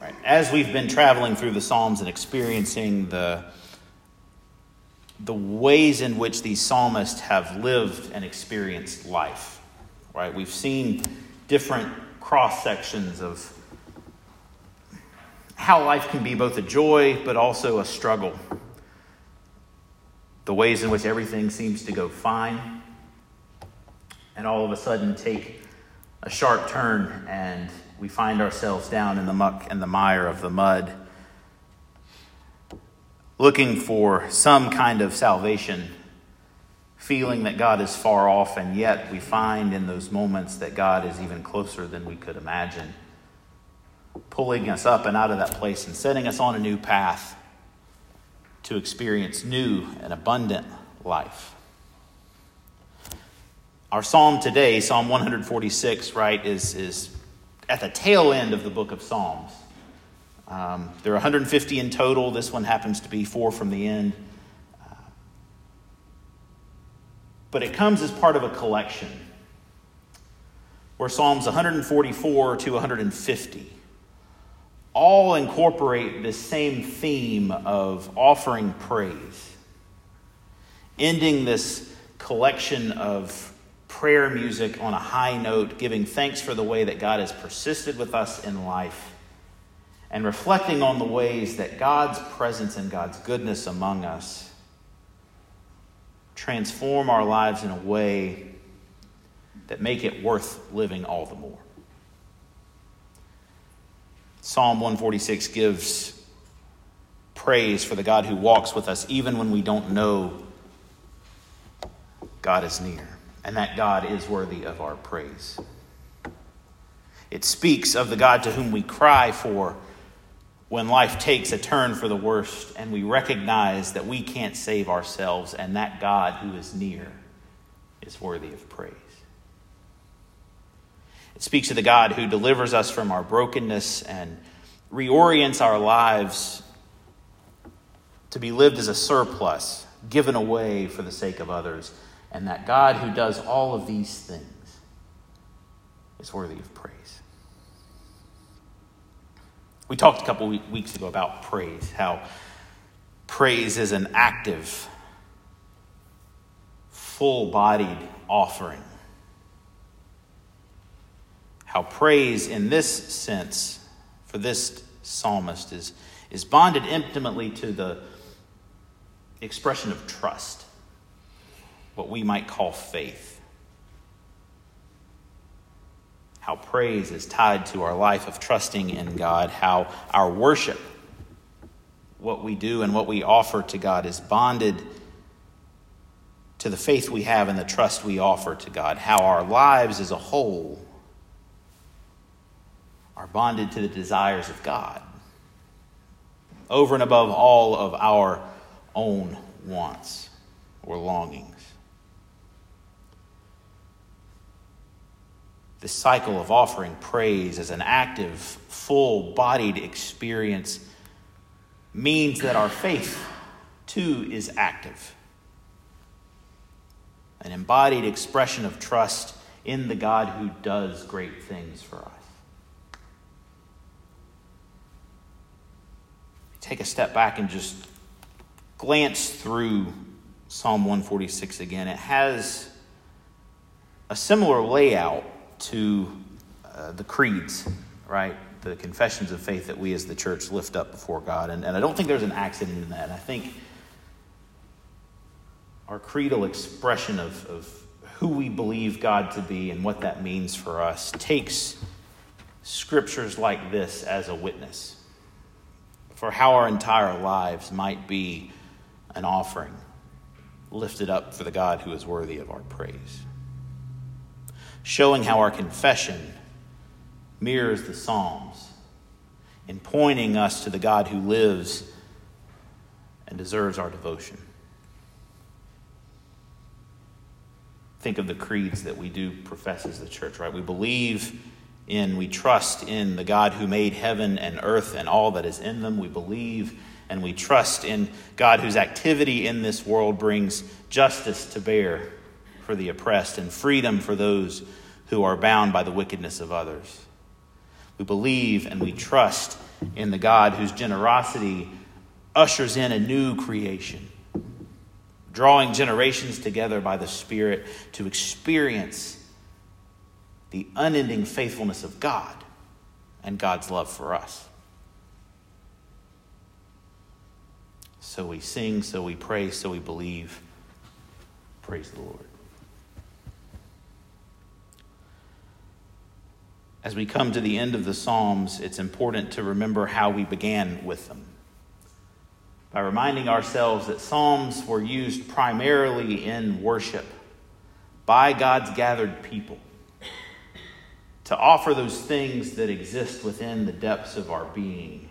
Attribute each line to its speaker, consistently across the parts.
Speaker 1: Right. As we've been traveling through the Psalms and experiencing the, the ways in which these psalmists have lived and experienced life, right? We've seen different cross sections of how life can be both a joy but also a struggle. The ways in which everything seems to go fine, and all of a sudden take a sharp turn and we find ourselves down in the muck and the mire of the mud, looking for some kind of salvation, feeling that God is far off, and yet we find in those moments that God is even closer than we could imagine, pulling us up and out of that place and setting us on a new path to experience new and abundant life. Our psalm today, Psalm 146, right, is, is at the tail end of the book of Psalms. Um, there are 150 in total. This one happens to be four from the end. Uh, but it comes as part of a collection where Psalms 144 to 150 all incorporate this same theme of offering praise, ending this collection of prayer music on a high note, giving thanks for the way that God has persisted with us in life, and reflecting on the ways that God's presence and God's goodness among us transform our lives in a way that make it worth living all the more. Psalm 146 gives praise for the God who walks with us even when we don't know God is near and that God is worthy of our praise. It speaks of the God to whom we cry for when life takes a turn for the worst and we recognize that we can't save ourselves and that God who is near is worthy of praise. It speaks of the God who delivers us from our brokenness and reorients our lives to be lived as a surplus, given away for the sake of others and that God who does all of these things is worthy of praise. We talked a couple weeks ago about praise, how praise is an active, full bodied offering. How praise, in this sense, for this psalmist, is, is bonded intimately to the expression of trust what we might call faith. How praise is tied to our life of trusting in God, how our worship, what we do and what we offer to God, is bonded to the faith we have and the trust we offer to God, how our lives as a whole are bonded to the desires of God over and above all of our own wants or longings. This cycle of offering praise as an active, full bodied experience means that our faith too is active. An embodied expression of trust in the God who does great things for us. Take a step back and just glance through Psalm 146 again. It has a similar layout to uh, the creeds, right? The confessions of faith that we as the church lift up before God. And, and I don't think there's an accident in that. I think our creedal expression of, of who we believe God to be and what that means for us takes scriptures like this as a witness for how our entire lives might be an offering lifted up for the God who is worthy of our praise showing how our confession mirrors the Psalms and pointing us to the God who lives and deserves our devotion. Think of the creeds that we do profess as the church, right? We believe in, we trust in the God who made heaven and earth and all that is in them. We believe and we trust in God whose activity in this world brings justice to bear for the oppressed and freedom for those who are bound by the wickedness of others. We believe and we trust in the God whose generosity ushers in a new creation, drawing generations together by the Spirit to experience the unending faithfulness of God and God's love for us. So we sing, so we pray, so we believe. Praise the Lord. As we come to the end of the Psalms, it's important to remember how we began with them. By reminding ourselves that Psalms were used primarily in worship by God's gathered people to offer those things that exist within the depths of our being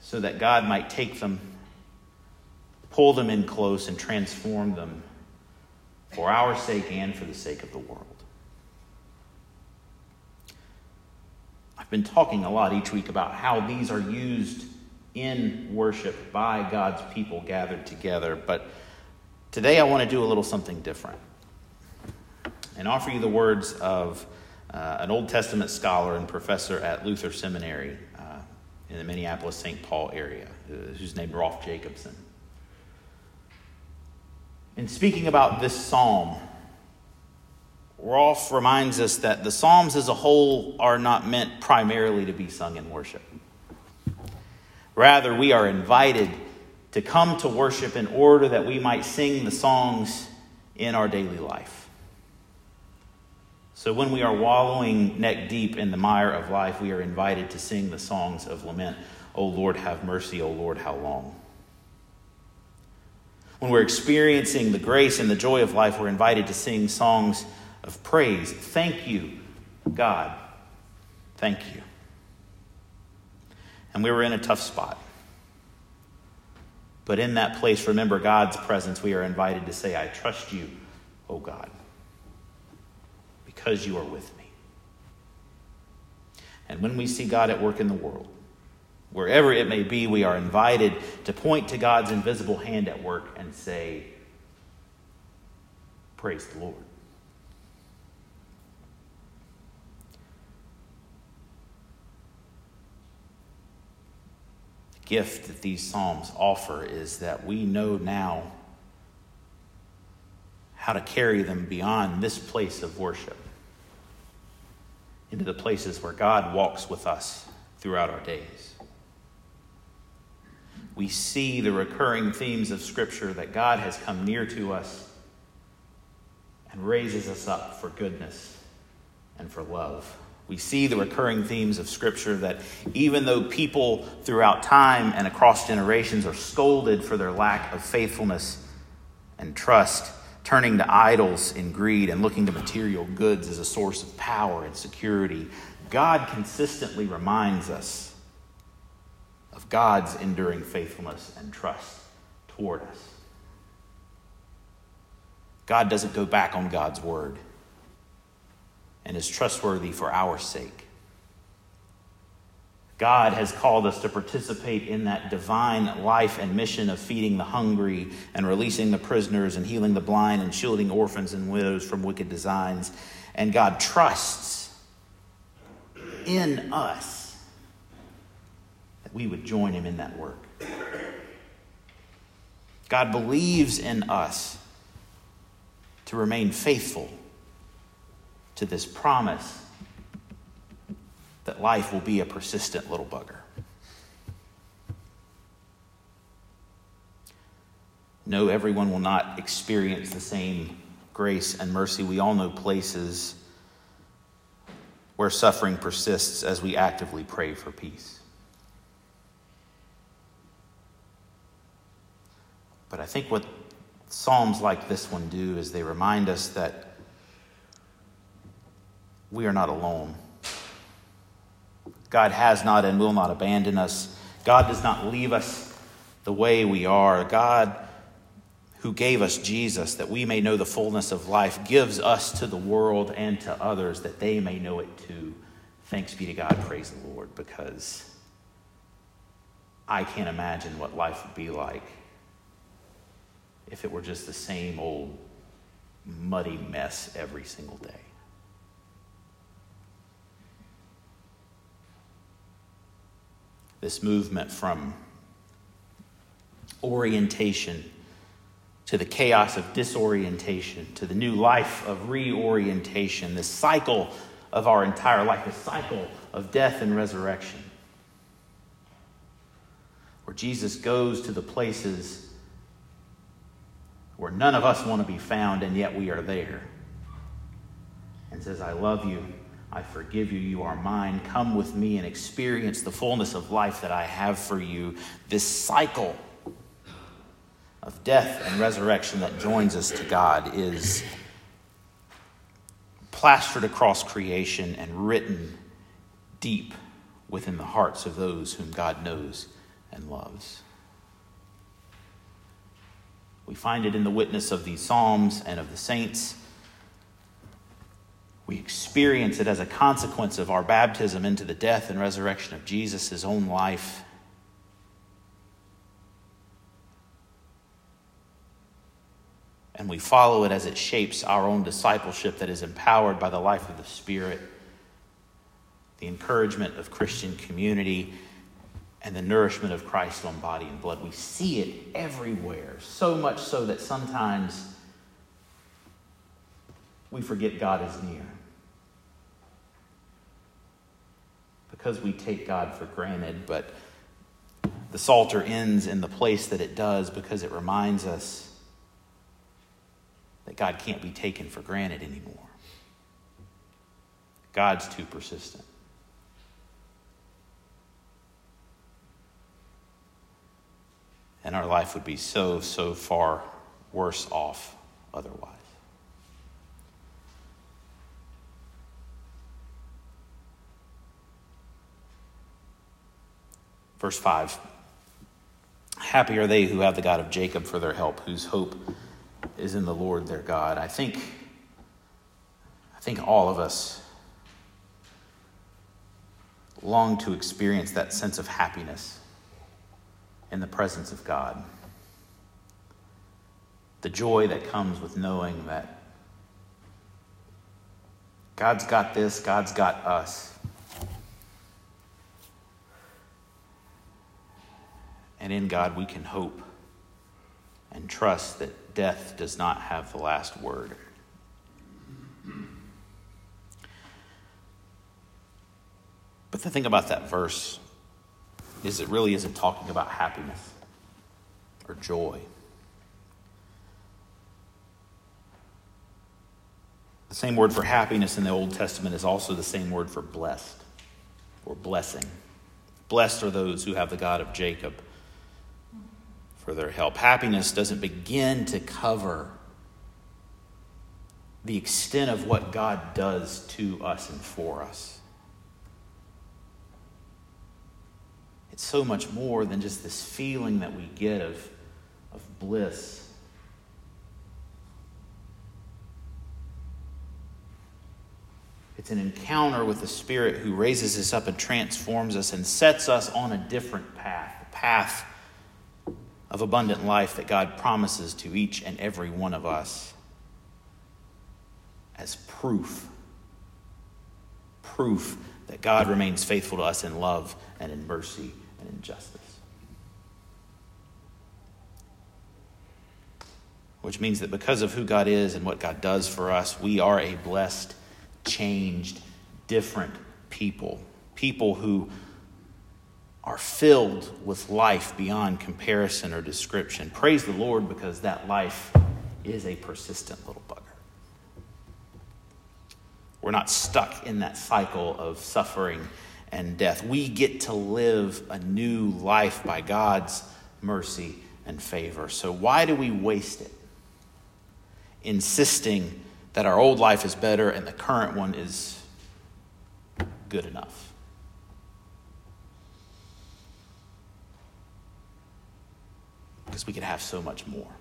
Speaker 1: so that God might take them, pull them in close, and transform them for our sake and for the sake of the world. Been talking a lot each week about how these are used in worship by God's people gathered together, but today I want to do a little something different and offer you the words of uh, an Old Testament scholar and professor at Luther Seminary uh, in the Minneapolis St. Paul area, uh, who's named Rolf Jacobson. In speaking about this psalm, Rolf reminds us that the Psalms as a whole are not meant primarily to be sung in worship. Rather, we are invited to come to worship in order that we might sing the songs in our daily life. So when we are wallowing neck deep in the mire of life, we are invited to sing the songs of lament. O Lord, have mercy. O Lord, how long? When we're experiencing the grace and the joy of life, we're invited to sing songs of praise. Thank you, God. Thank you. And we were in a tough spot. But in that place, remember God's presence. We are invited to say, I trust you, O God because you are with me. And when we see God at work in the world, wherever it may be, we are invited to point to God's invisible hand at work and say, Praise the Lord. Gift that these Psalms offer is that we know now how to carry them beyond this place of worship into the places where God walks with us throughout our days. We see the recurring themes of Scripture that God has come near to us and raises us up for goodness and for love. We see the recurring themes of Scripture that even though people throughout time and across generations are scolded for their lack of faithfulness and trust, turning to idols in greed and looking to material goods as a source of power and security, God consistently reminds us of God's enduring faithfulness and trust toward us. God doesn't go back on God's word and is trustworthy for our sake. God has called us to participate in that divine life and mission of feeding the hungry and releasing the prisoners and healing the blind and shielding orphans and widows from wicked designs. And God trusts in us that we would join Him in that work. God believes in us to remain faithful to this promise that life will be a persistent little bugger. No, everyone will not experience the same grace and mercy. We all know places where suffering persists as we actively pray for peace. But I think what Psalms like this one do is they remind us that we are not alone. God has not and will not abandon us. God does not leave us the way we are. God, who gave us Jesus that we may know the fullness of life, gives us to the world and to others that they may know it too. Thanks be to God. Praise the Lord, because I can't imagine what life would be like if it were just the same old muddy mess every single day. This movement from orientation to the chaos of disorientation, to the new life of reorientation, this cycle of our entire life, the cycle of death and resurrection, where Jesus goes to the places where none of us want to be found, and yet we are there, and says, I love you. I forgive you. You are mine. Come with me and experience the fullness of life that I have for you. This cycle of death and resurrection that joins us to God is plastered across creation and written deep within the hearts of those whom God knows and loves. We find it in the witness of these Psalms and of the saints. We experience it as a consequence of our baptism into the death and resurrection of Jesus, own life and we follow it as it shapes our own discipleship that is empowered by the life of the Spirit, the encouragement of Christian community, and the nourishment of Christ's own body and blood. We see it everywhere, so much so that sometimes we forget God is near. Because we take God for granted, but the Psalter ends in the place that it does because it reminds us that God can't be taken for granted anymore. God's too persistent. And our life would be so, so far worse off otherwise. Verse 5 Happy are they who have the God of Jacob for their help, whose hope is in the Lord their God. I think, I think all of us long to experience that sense of happiness in the presence of God. The joy that comes with knowing that God's got this, God's got us. And in God we can hope and trust that death does not have the last word. But the thing about that verse is it really isn't talking about happiness or joy. The same word for happiness in the Old Testament is also the same word for blessed or blessing. Blessed are those who have the God of Jacob for their help. Happiness doesn't begin to cover the extent of what God does to us and for us. It's so much more than just this feeling that we get of, of bliss. It's an encounter with the Spirit who raises us up and transforms us and sets us on a different path, path of abundant life that God promises to each and every one of us as proof. Proof that God remains faithful to us in love and in mercy and in justice. Which means that because of who God is and what God does for us, we are a blessed, changed, different people. People who are filled with life beyond comparison or description. Praise the Lord because that life is a persistent little bugger. We're not stuck in that cycle of suffering and death. We get to live a new life by God's mercy and favor. So, why do we waste it? Insisting that our old life is better and the current one is good enough. Because we could have so much more.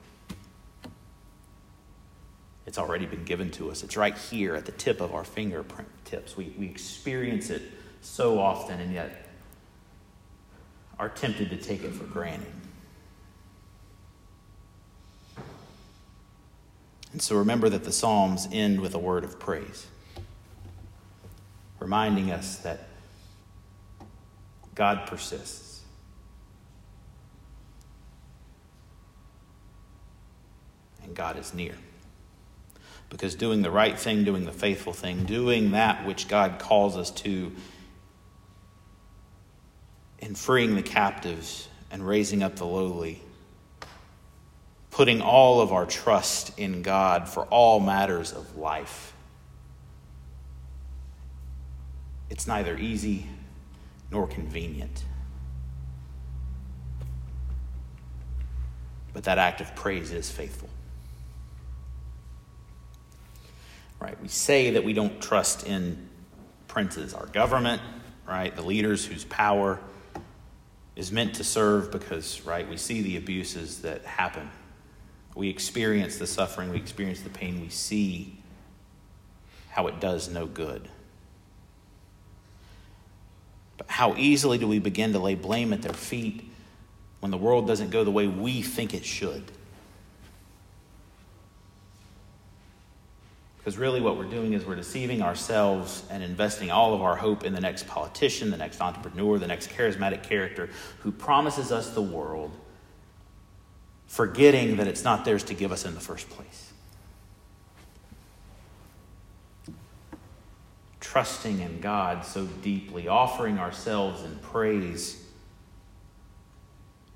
Speaker 1: It's already been given to us. It's right here at the tip of our fingerprint tips. We, we experience it so often and yet are tempted to take it for granted. And so remember that the Psalms end with a word of praise, reminding us that God persists and God is near. Because doing the right thing, doing the faithful thing, doing that which God calls us to, and freeing the captives and raising up the lowly, putting all of our trust in God for all matters of life. It's neither easy nor convenient. But that act of praise is faithful. Right? We say that we don't trust in princes, our government, right? The leaders whose power is meant to serve because, right, we see the abuses that happen. We experience the suffering, we experience the pain, we see how it does no good. But how easily do we begin to lay blame at their feet when the world doesn't go the way we think it should? Because really, what we're doing is we're deceiving ourselves and investing all of our hope in the next politician, the next entrepreneur, the next charismatic character who promises us the world, forgetting that it's not theirs to give us in the first place. Trusting in God so deeply, offering ourselves in praise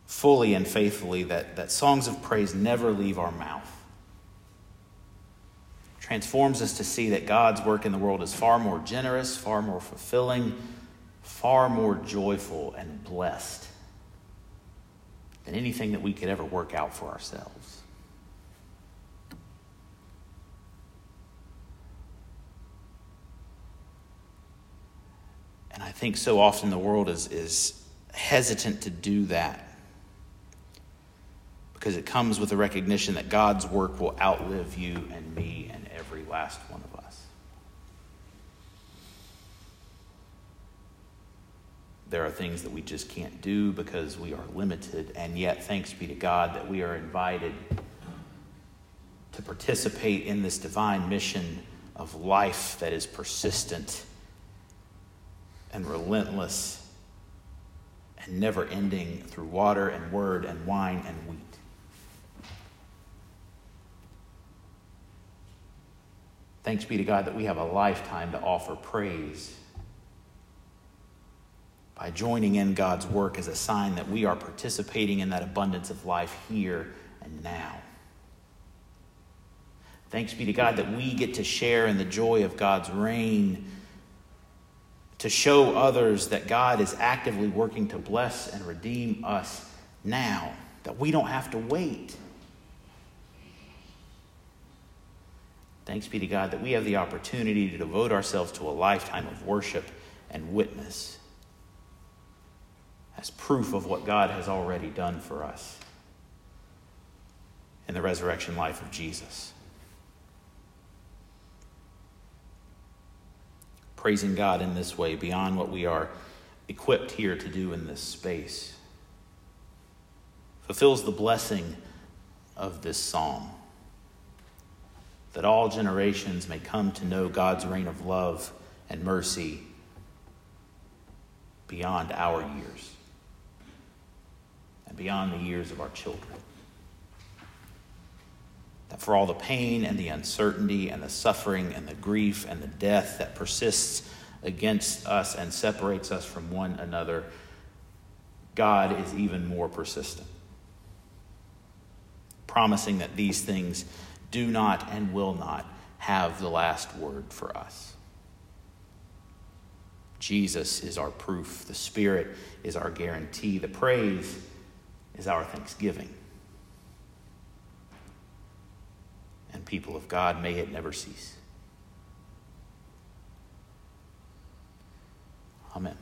Speaker 1: fully and faithfully that, that songs of praise never leave our mouth transforms us to see that God's work in the world is far more generous, far more fulfilling, far more joyful and blessed than anything that we could ever work out for ourselves. And I think so often the world is, is hesitant to do that because it comes with the recognition that God's work will outlive you and me and last one of us. There are things that we just can't do because we are limited, and yet, thanks be to God that we are invited to participate in this divine mission of life that is persistent and relentless and never ending through water and word and wine and wheat. Thanks be to God that we have a lifetime to offer praise by joining in God's work as a sign that we are participating in that abundance of life here and now. Thanks be to God that we get to share in the joy of God's reign, to show others that God is actively working to bless and redeem us now, that we don't have to wait. Thanks be to God that we have the opportunity to devote ourselves to a lifetime of worship and witness as proof of what God has already done for us in the resurrection life of Jesus. Praising God in this way, beyond what we are equipped here to do in this space, fulfills the blessing of this psalm that all generations may come to know God's reign of love and mercy beyond our years and beyond the years of our children. That for all the pain and the uncertainty and the suffering and the grief and the death that persists against us and separates us from one another, God is even more persistent, promising that these things do not and will not have the last word for us. Jesus is our proof. The Spirit is our guarantee. The praise is our thanksgiving. And people of God, may it never cease. Amen.